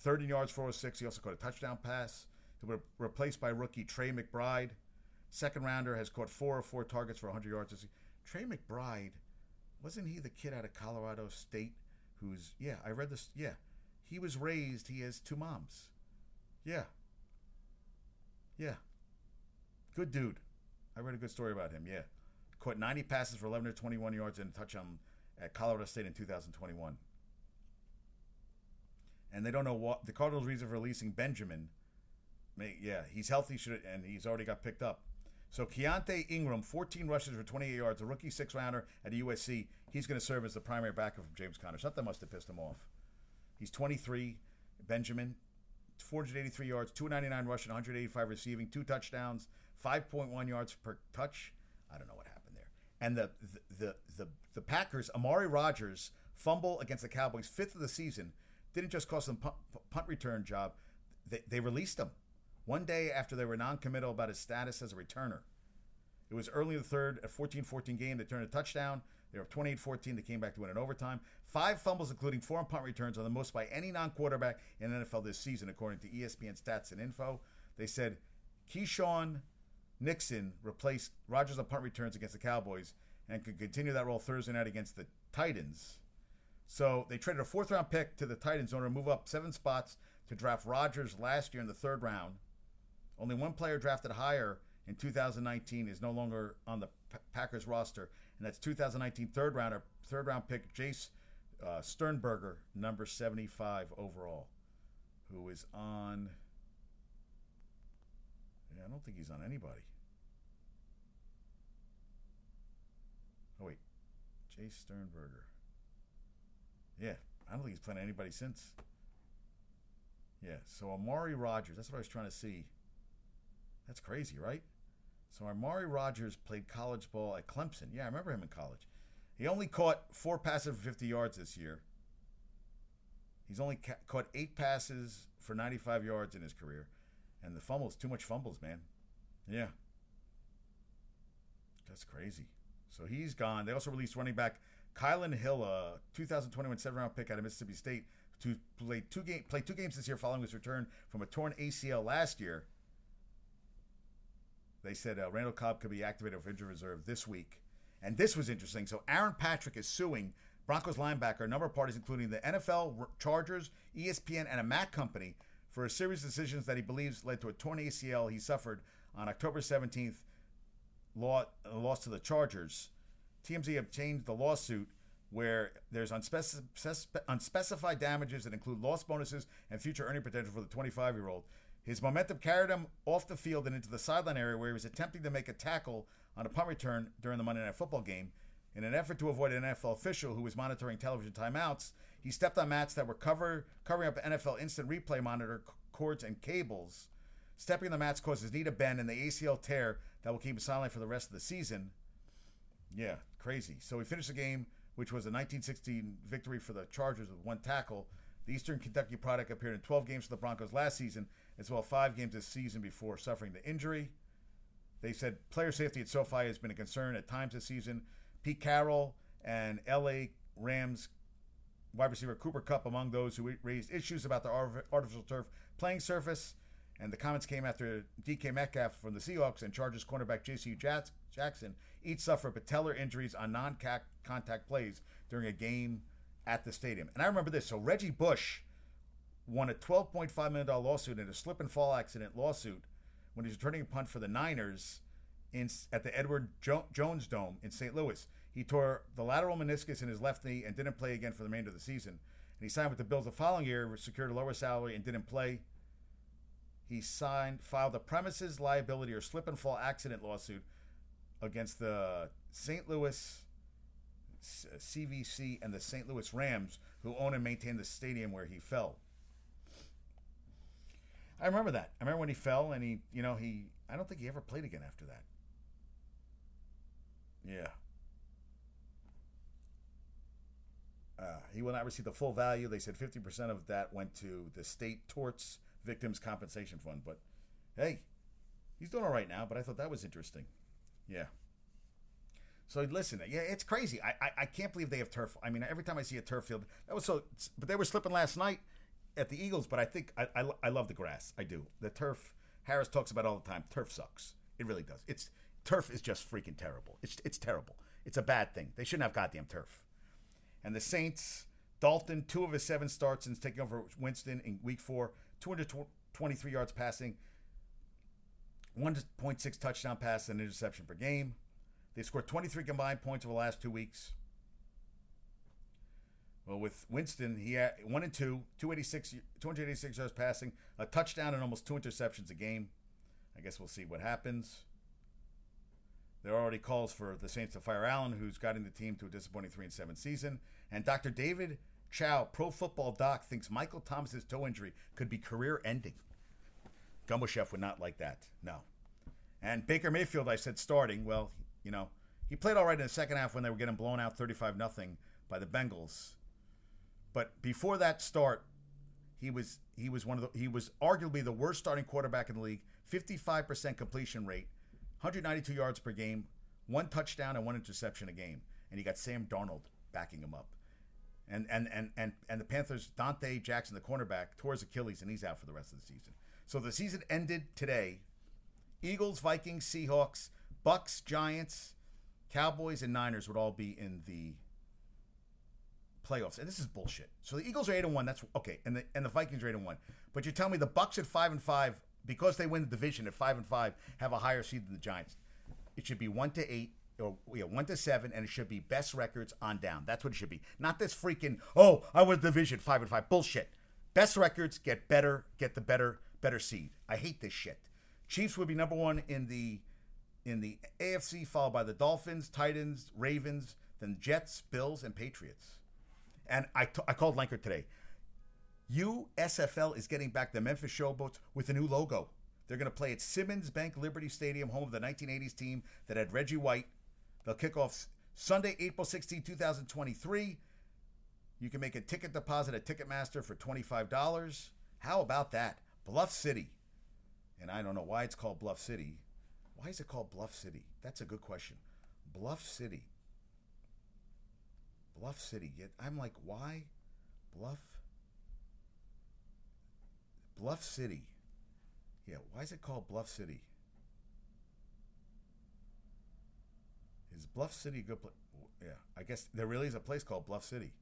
30 yards, 406. He also caught a touchdown pass. They were replaced by rookie Trey McBride. Second rounder has caught four or four targets for 100 yards. Trey McBride wasn't he the kid out of Colorado State who's yeah, I read this yeah. He was raised, he has two moms. Yeah. Yeah. Good dude. I read a good story about him, yeah. Caught 90 passes for 11 to 21 yards and a touchdown at Colorado State in 2021. And they don't know what the Cardinals' reason for releasing Benjamin. Yeah, he's healthy, should and he's already got picked up. So Keaontay Ingram, 14 rushes for 28 yards, a rookie six rounder at USC. He's going to serve as the primary backup from James Conner. Something must have pissed him off. He's 23. Benjamin, 483 yards, 299 rushing, 185 receiving, two touchdowns, 5.1 yards per touch. I don't know what happened there. And the the the the, the Packers, Amari Rodgers fumble against the Cowboys, fifth of the season, didn't just cost them punt, punt return job. They, they released him one day after they were non-committal about his status as a returner. It was early in the third, a 14-14 game. They turned a touchdown. They were 28-14. They came back to win in overtime. Five fumbles, including four punt returns, are the most by any non-quarterback in NFL this season, according to ESPN stats and info. They said Keisean Nixon replaced Rodgers on punt returns against the Cowboys and could continue that role Thursday night against the Titans. So they traded a fourth round pick to the Titans in order to move up seven spots to draft Rodgers last year in the third round. Only one player drafted higher in 2019 is no longer on the Packers roster, and that's 2019 third rounder, third round pick Jace uh, Sternberger, number 75 overall, who is on. Yeah, I don't think he's on anybody. Oh wait, Jace Sternberger. Yeah, I don't think he's playing anybody since. Yeah, so Amari Rodgers. That's what I was trying to see. That's crazy, right? So Amari Rodgers played college ball at Clemson. Yeah, I remember him in college. He only caught four passes for 50 yards this year. He's only ca- caught eight passes for 95 yards in his career. And the fumbles, too much fumbles, man. Yeah. That's crazy. So he's gone. They also released running back Kylin Hill, a 2021 seven round pick out of Mississippi State, to play two game play two games this year following his return from a torn ACL last year. They said uh, Randall Cobb could be activated for injury reserve this week. And this was interesting. So Aaron Patrick is suing Broncos linebacker, a number of parties, including the NFL, Chargers, ESPN, and a Mac company, for a series of decisions that he believes led to a torn ACL he suffered on October 17th, law, loss to the Chargers. TMZ obtained the lawsuit where there's unspec- unspecified damages that include lost bonuses and future earning potential for the 25 year old. His momentum carried him off the field and into the sideline area where he was attempting to make a tackle on a punt return during the Monday Night Football game. In an effort to avoid an NFL official who was monitoring television timeouts, he stepped on mats that were cover, covering up NFL instant replay monitor cords and cables. Stepping on the mats caused his knee to bend and the ACL tear that will keep him silent for the rest of the season. Yeah, crazy. So he finished the game, which was a 1916 victory for the Chargers with one tackle. The Eastern Kentucky product appeared in 12 games for the Broncos last season, as well five games this season before suffering the injury. They said player safety at SoFi has been a concern at times this season. Pete Carroll and LA Rams wide receiver Cooper Kupp among those who raised issues about the artificial turf playing surface. And the comments came after DK Metcalf from the Seahawks and Chargers cornerback J.C. Jackson each suffered patellar injuries on non contact plays during a game at the stadium. And I remember this. So Reggie Bush won a $12.5 million lawsuit in a slip and fall accident lawsuit when he was returning a punt for the Niners in, at the Edward jo- Jones Dome in St. Louis. He tore the lateral meniscus in his left knee and didn't play again for the remainder of the season. And he signed with the Bills the following year, secured a lower salary, and didn't play. He signed, filed a premises liability or slip and fall accident lawsuit against the St. Louis CVC and the St. Louis Rams, who own and maintain the stadium where he fell. I remember that. I remember when he fell and he, you know, he, I don't think he ever played again after that. Yeah. Uh, he will not receive the full value. They said 50% of that went to the state torts victims compensation fund. But hey, he's doing all right now. But I thought that was interesting. Yeah. So listen, yeah, it's crazy. I, I, I can't believe they have turf. I mean, every time I see a turf field, that was so. But they were slipping last night at the Eagles. But I think I, I, I love the grass. I do. The turf. Harris talks about all the time. Turf sucks. It really does. It's turf is just freaking terrible. It's it's terrible. It's a bad thing. They shouldn't have goddamn turf. And the Saints, Dalton, two of his seven starts since taking over Winston in week four, 223 yards passing, 1.6 touchdown pass and interception per game. They scored 23 combined points over the last two weeks. Well, with Winston, he had one and two, 286, 286 yards passing, a touchdown, and almost two interceptions a game. I guess we'll see what happens. There are already calls for the Saints to fire Allen, who's guiding the team to a disappointing three and seven season. And Dr. David Chao, Pro Football Doc, thinks Michael Thomas's toe injury could be career-ending. Gumbo Chef would not like that. No. And Baker Mayfield, I said starting. Well, you know, he played all right in the second half when they were getting blown out 35 nothing by the Bengals. But before that start, he was he was one of the he was arguably the worst starting quarterback in the league. 55% completion rate, 192 yards per game, one touchdown and one interception a game, and he got Sam Darnold backing him up. And and and and and the Panthers, Donte Jackson, the cornerback, tore his Achilles, and he's out for the rest of the season. So the season ended today. Eagles, Vikings, Seahawks, Bucks, Giants, Cowboys, and Niners would all be in the playoffs, and this is bullshit. So the Eagles are eight and one. That's okay, and the and the Vikings are eight and one. But you tell me the Bucks at five and five because they win the division at five and five have a higher seed than the Giants. It should be one to eight or yeah, one to seven, and it should be best records on down. That's what it should be. Not this freaking oh I won the division five and five bullshit. Best records get better, get the better better seed. I hate this shit. Chiefs would be number one in the in the AFC, followed by the Dolphins, Titans, Ravens, then Jets, Bills, and Patriots. And I, t- I called Lenker today. USFL is getting back the Memphis Showboats with a new logo. They're going to play at Simmons Bank Liberty Stadium, home of the 1980s team that had Reggie White. They'll kick off Sunday, April 16, 2023. You can make a ticket deposit at Ticketmaster for $25. How about that? Bluff City. And I don't know why it's called Bluff City. Why is it called Bluff City? That's a good question. Bluff City. Bluff City. get. I'm like, why? Bluff? Bluff City. Yeah, why is it called Bluff City? Is Bluff City a good place? Yeah, I guess there really is a place called Bluff City,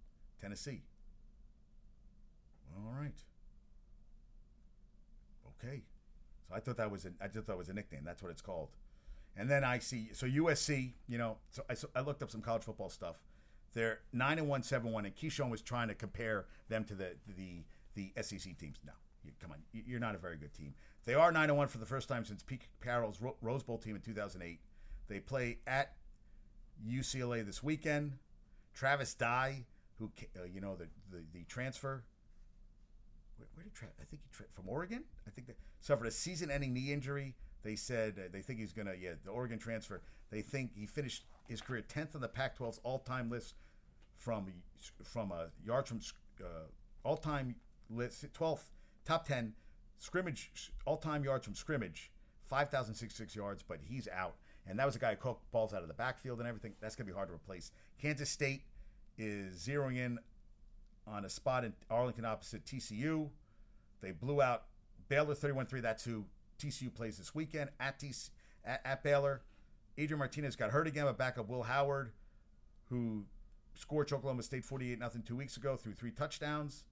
Tennessee. All right. Okay. So I thought that was a, I just thought was a nickname. That's what it's called. And then I see so USC. You know, so I, so I looked up some college football stuff. They're nine and one, seven one, and Keyshawn was trying to compare them to the the the SEC teams. No, you, come on, you're not a very good team. They are nine and one for the first time since Pete Carroll's Rose Bowl team in 2008. They play at UCLA this weekend. Travis Dye, who uh, you know the, the the transfer. Where, where did Travis? I think he tra- from Oregon. I think they suffered a season-ending knee injury. They said uh, they think he's gonna yeah the Oregon transfer. They think he finished his career 10th on the Pac-12's all-time list from from a yards from uh, all-time list 12th top 10 scrimmage all-time yards from scrimmage 5,066 yards, but he's out. And that was a guy who caught balls out of the backfield and everything. That's going to be hard to replace. Kansas State is zeroing in on a spot in Arlington opposite TCU. They blew out Baylor 31 3. That's who TCU plays this weekend at, TC, at, at Baylor. Adrian Martinez got hurt again, but backup Will Howard, who scored Oklahoma State 48 0 two weeks ago through three touchdowns.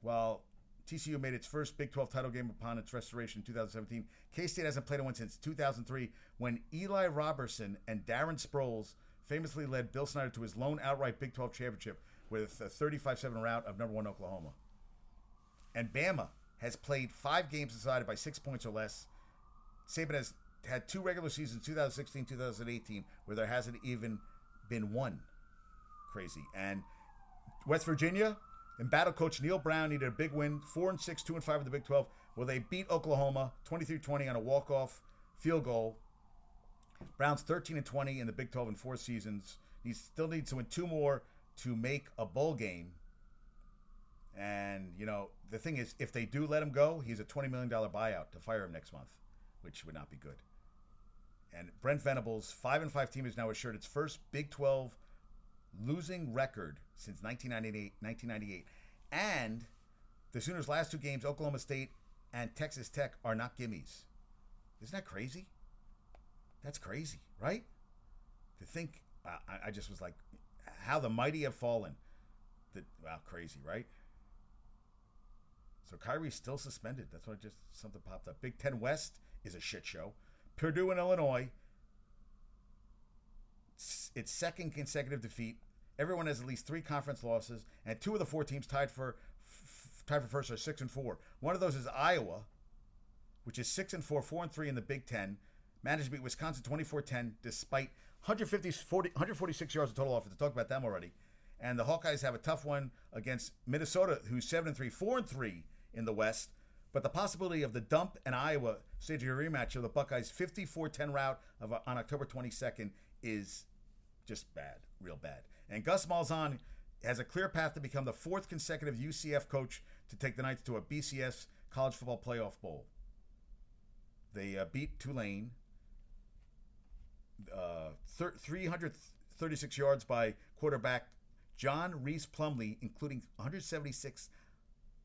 While TCU made its first Big 12 title game upon its restoration in 2017, K State hasn't played a one since 2003 when Eli Roberson and Darren Sproles famously led Bill Snyder to his lone outright Big 12 championship with a 35 7 rout of number one Oklahoma. And Bama has played five games decided by six points or less. Saban has had two regular seasons, 2016, 2018, where there hasn't even been one. Crazy. And West Virginia and battle coach Neal Brown needed a big win, four and six, two and five of the Big 12. Well, they beat Oklahoma 23-20 on a walk-off field goal. Brown's 13 and 20 in the Big 12 in four seasons. He still needs to win two more to make a bowl game. And you know the thing is, if they do let him go, he's a $20 million buyout to fire him next month, which would not be good. And Brent Venables, five and five team, is now assured its first Big 12 losing record since 1998. 1998. And the Sooners' last two games, Oklahoma State and Texas Tech, are not gimmies. Isn't that crazy? That's crazy, right? To think, I, I just was like, how the mighty have fallen. That wow, crazy, right? So Kyrie's still suspended. That's why just something popped up. Big Ten West is a shit show. Purdue and Illinois. Its second consecutive defeat. Everyone has at least three conference losses, and two of the four teams tied for f- tied for first are six and four. One of those is Iowa, which is six and four, four and three in the Big Ten. Managed to beat Wisconsin 24-10 despite 150, 40, 146 yards of total offense. Talk about them already. And the Hawkeyes have a tough one against Minnesota, who's seven and three, four and three in the West. But the possibility of the dump and Iowa staging a rematch of the Buckeyes 54-10 route of, on October 22nd is just bad, real bad. And Gus Malzahn has a clear path to become the fourth consecutive UCF coach to take the Knights to a BCS College Football Playoff Bowl. They uh, beat Tulane, uh, 336 yards by quarterback John Rhys Plumlee, including 176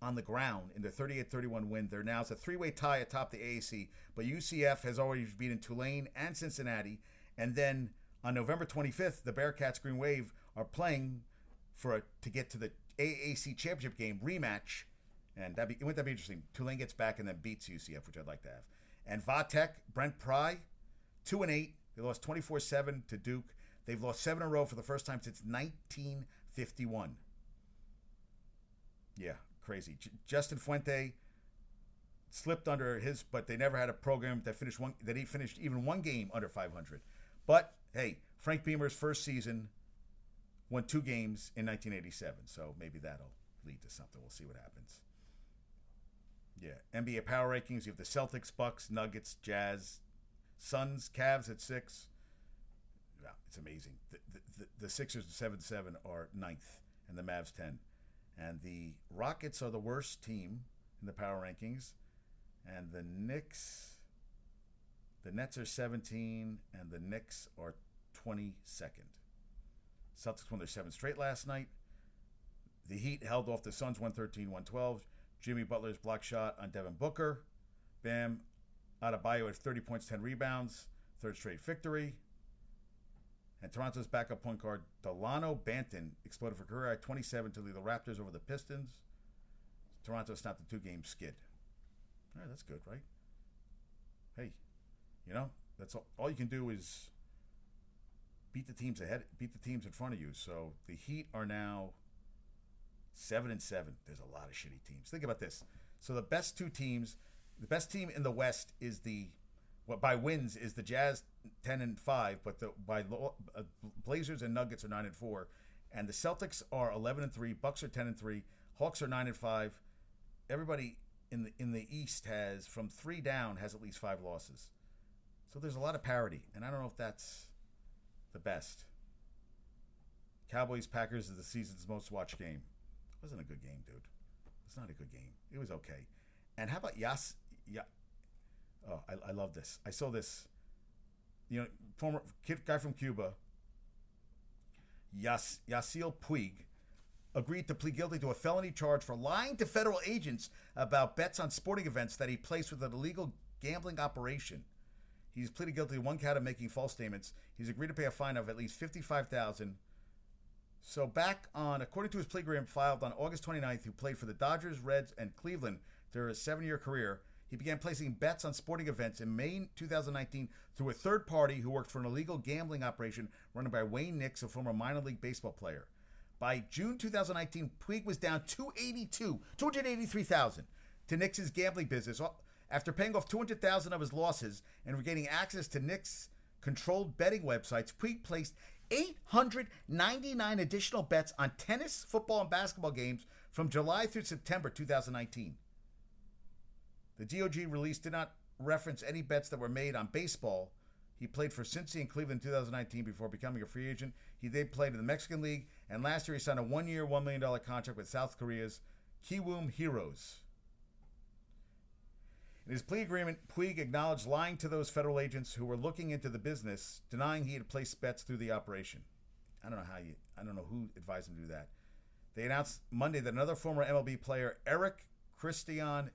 on the ground in their 38-31 win. They're now it's a three-way tie atop the AAC, but UCF has already beaten Tulane and Cincinnati, and then on November 25th, the Bearcats Green Wave are playing for a, to get to the AAC championship game rematch, and that be wouldn't that be interesting? Tulane gets back and then beats UCF, which I'd like to have. And Vatech, Brent Pry, two and eight. They lost 24-7 to Duke. They've lost seven in a row for the first time since 1951. Yeah, crazy. J- Justin Fuente slipped under his, but they never had a program that finished one that he finished even one game under 500. But hey, Frank Beamer's first season won two games in 1987, so maybe that'll lead to something. We'll see what happens. Yeah, NBA power rankings. You have the Celtics, Bucks, Nuggets, Jazz, Suns, Cavs at six. Wow, it's amazing. The, the, the Sixers seven seven are ninth, and the Mavs ten, and the Rockets are the worst team in the power rankings, and the Knicks. The Nets are 17, and the Knicks are 22nd. Celtics won their seventh straight last night. The Heat held off the Suns 113 112. Jimmy Butler's block shot on Devin Booker. Bam Adebayo at 30 points, 10 rebounds. Third straight victory. And Toronto's backup point guard Delano Banton exploded for career at 27 to lead the Raptors over the Pistons. Toronto snapped a two game skid. All right, that's good, right? Hey, you know, that's all, all you can do is beat the teams ahead, beat the teams in front of you. So the Heat are now seven and seven. There's a lot of shitty teams. Think about this. So the best two teams, the best team in the West is the what by wins is the Jazz ten and five, but the by uh, Blazers and Nuggets are nine and four, and the Celtics are eleven and three. Bucks are ten and three. Hawks are nine and five. Everybody in the in the East has from three down has at least five losses. So there's a lot of parity, and I don't know if that's the best. Cowboys Packers is the season's most watched game. It wasn't a good game, dude. It's not a good game. It was okay. And how about Yas? Yeah. Oh, I, I love this. I saw this. You know, former kid guy from Cuba, Yas Yasiel Puig, agreed to plead guilty to a felony charge for lying to federal agents about bets on sporting events that he placed with an illegal gambling operation. He's pleaded guilty to one count of making false statements. He's agreed to pay a fine of at least fifty-five thousand. So back on, according to his plea agreement filed on August 29th, who played for the Dodgers, Reds, and Cleveland during his seven-year career, he began placing bets on sporting events in May 2019 through a third party who worked for an illegal gambling operation run by Wayne Nix, a former minor league baseball player. By June 2019, Puig was down 282, 283,000 to Nix's gambling business after paying off 200,000 of his losses and regaining access to Nix's controlled betting websites, Puig placed 899 additional bets on tennis, football, and basketball games from July through September 2019. The DOJ release did not reference any bets that were made on baseball. He played for Cincy and Cleveland in 2019 before becoming a free agent. He then played in the Mexican League, and last year he signed a one-year, $1 million contract with South Korea's Kiwoom Heroes. In his plea agreement, Puig acknowledged lying to those federal agents who were looking into the business, denying he had placed bets through the operation. I don't know how you, I don't know who advised him to do that. They announced Monday that another former MLB player, Eric Christian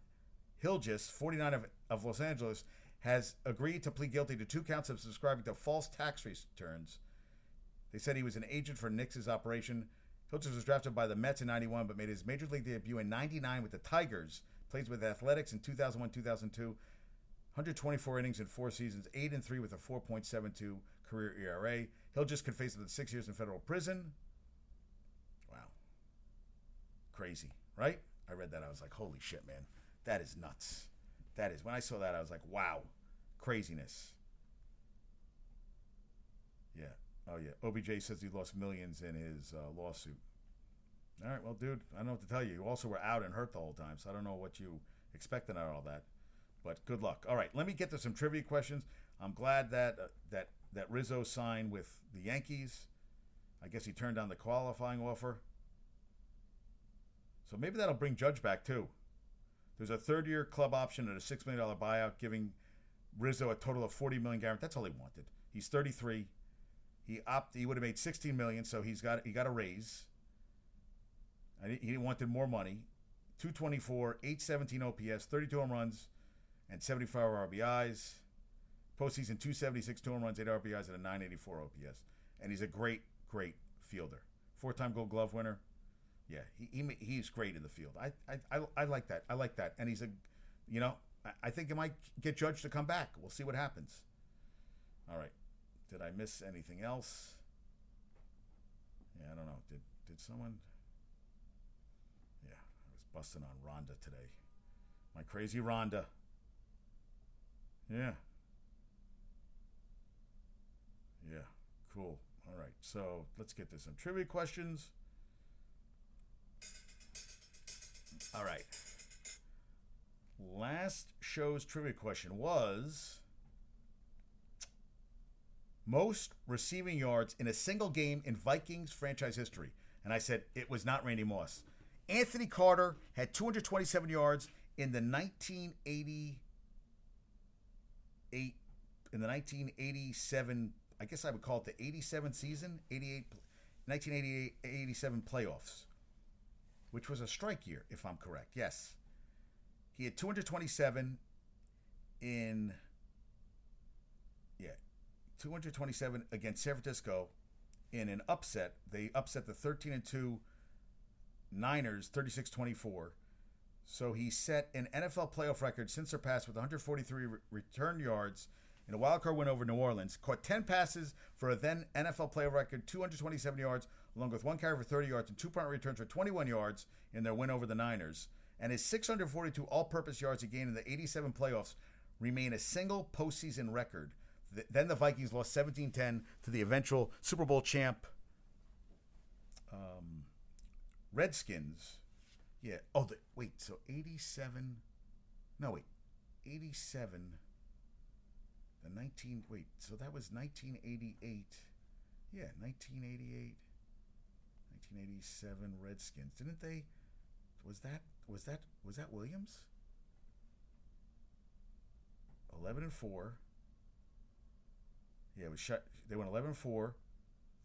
Hilgers, 49 of, of Los Angeles, has agreed to plead guilty to two counts of subscribing to false tax returns They said he was an agent for Nix's operation. Hilgers was drafted by the Mets in 91, but made his major league debut in 99 with the Tigers. Plays with Athletics in 2001 2002. 124 innings in four seasons, 8 and 3 with a 4.72 career ERA. Hilgers could face up to six years in federal prison. Wow. Crazy, right? I read that. I was like, holy shit, man. That is nuts. That is, when I saw that, I was like, wow, craziness. Yeah. Oh, yeah. OBJ says he lost millions in his uh, lawsuit. All right, well, dude, I don't know what to tell you. You also were out and hurt the whole time, so I don't know what you expected out of all that. But good luck. All right, let me get to some trivia questions. I'm glad that uh, that that Rizzo signed with the Yankees. I guess he turned down the qualifying offer. So maybe that'll bring Judge back too. There's a third year club option and a $6 million buyout, giving Rizzo a total of $40 million guarantee. That's all he wanted. He's 33. He opt, he would have made 16 million, so he's got he got a raise. He wanted more money. 224, 817 OPS, 32 home runs, and 75 RBIs. Postseason 276, two home runs, eight RBIs, and a 984 OPS. And he's a great, great fielder. Four time gold glove winner. Yeah, he, he he's great in the field. I, I, I, I like that. I like that. And he's a, you know, I, I think it might get Judge to come back. We'll see what happens. All right. Did I miss anything else? Yeah, I don't know. Did did someone? Yeah, I was busting on Rhonda today. My crazy Rhonda. Yeah. Yeah, cool. All right, so let's get to some trivia questions. All right. Last show's trivia question was most receiving yards in a single game in Vikings franchise history. And I said it was not Randy Moss. Anthony Carter had 227 yards in the 1988 in the 1987 I guess I would call it the 87 season, 88 1988 87 playoffs which was a strike year, if I'm correct. Yes. He had 227 in, yeah, 227 against San Francisco in an upset. They upset the 13 and 2 Niners 36 24. So he set an NFL playoff record since surpassed with 143 re- return yards in a wildcard win over New Orleans. Caught 10 passes for a then NFL playoff record, 227 yards, along with one carry for 30 yards and two punt returns for 21 yards in their win over the Niners. And his 642 all purpose yards he gained in the 87 playoffs remain a single postseason record. Then the Vikings lost 17 10 to the eventual Super Bowl champ um, Redskins. Yeah. Oh, the, wait. So 87. No, wait. 87. The 19. Wait. So that was 1988. Yeah, 1988. 1987 Redskins. Didn't they? Was that was that was that Williams? 11 and 4. Yeah, it was shut. They went 11 and 4.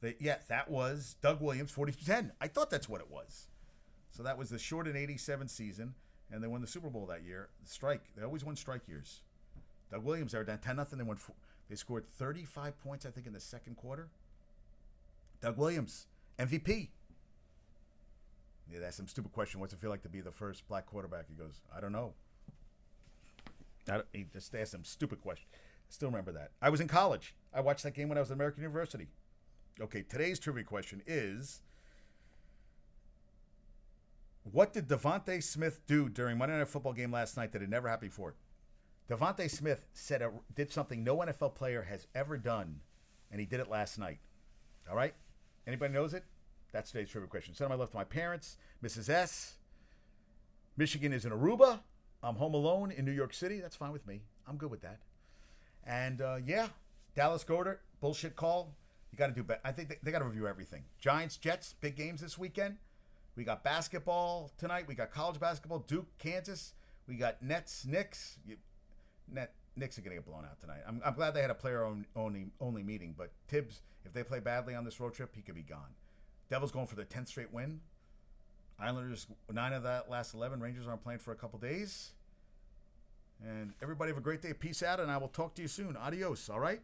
They, yeah, that was Doug Williams 42-10. I thought that's what it was. So that was the short and 87 season, and they won the Super Bowl that year. Strike. They always won strike years. Doug Williams, they were down 10 nothing. They won. They scored 35 points, I think, in the second quarter. Doug Williams, MVP. Yeah, that's some stupid question. What's it feel like to be the first black quarterback? He goes, I don't know. I don't, he just asked some stupid question. I still remember that. I was in college. I watched that game when I was at American University. Okay, today's trivia question is What did DeVonta Smith do during Monday Night Football game last night that had never happened before? DeVonta Smith said a, did something no NFL player has ever done, and he did it last night. All right? Anybody knows it? That's today's trivia question. Send my love to my parents, Mrs. S. Michigan is in Aruba. I'm home alone in New York City. That's fine with me. I'm good with that. And uh, yeah, Dallas Goedert, bullshit call. You got to do better. I think they, they got to review everything. Giants, Jets, big games this weekend. We got basketball tonight. We got college basketball, Duke, Kansas. We got Nets, Knicks. You, Net, Knicks are going to get blown out tonight. I'm, I'm glad they had a player only only meeting, but Thibs, if they play badly on this road trip, he could be gone. Devils going for their 10th straight win. Islanders, nine of that last 11. Rangers aren't playing for a couple days. And everybody have a great day. Peace out, and I will talk to you soon. Adios, all right?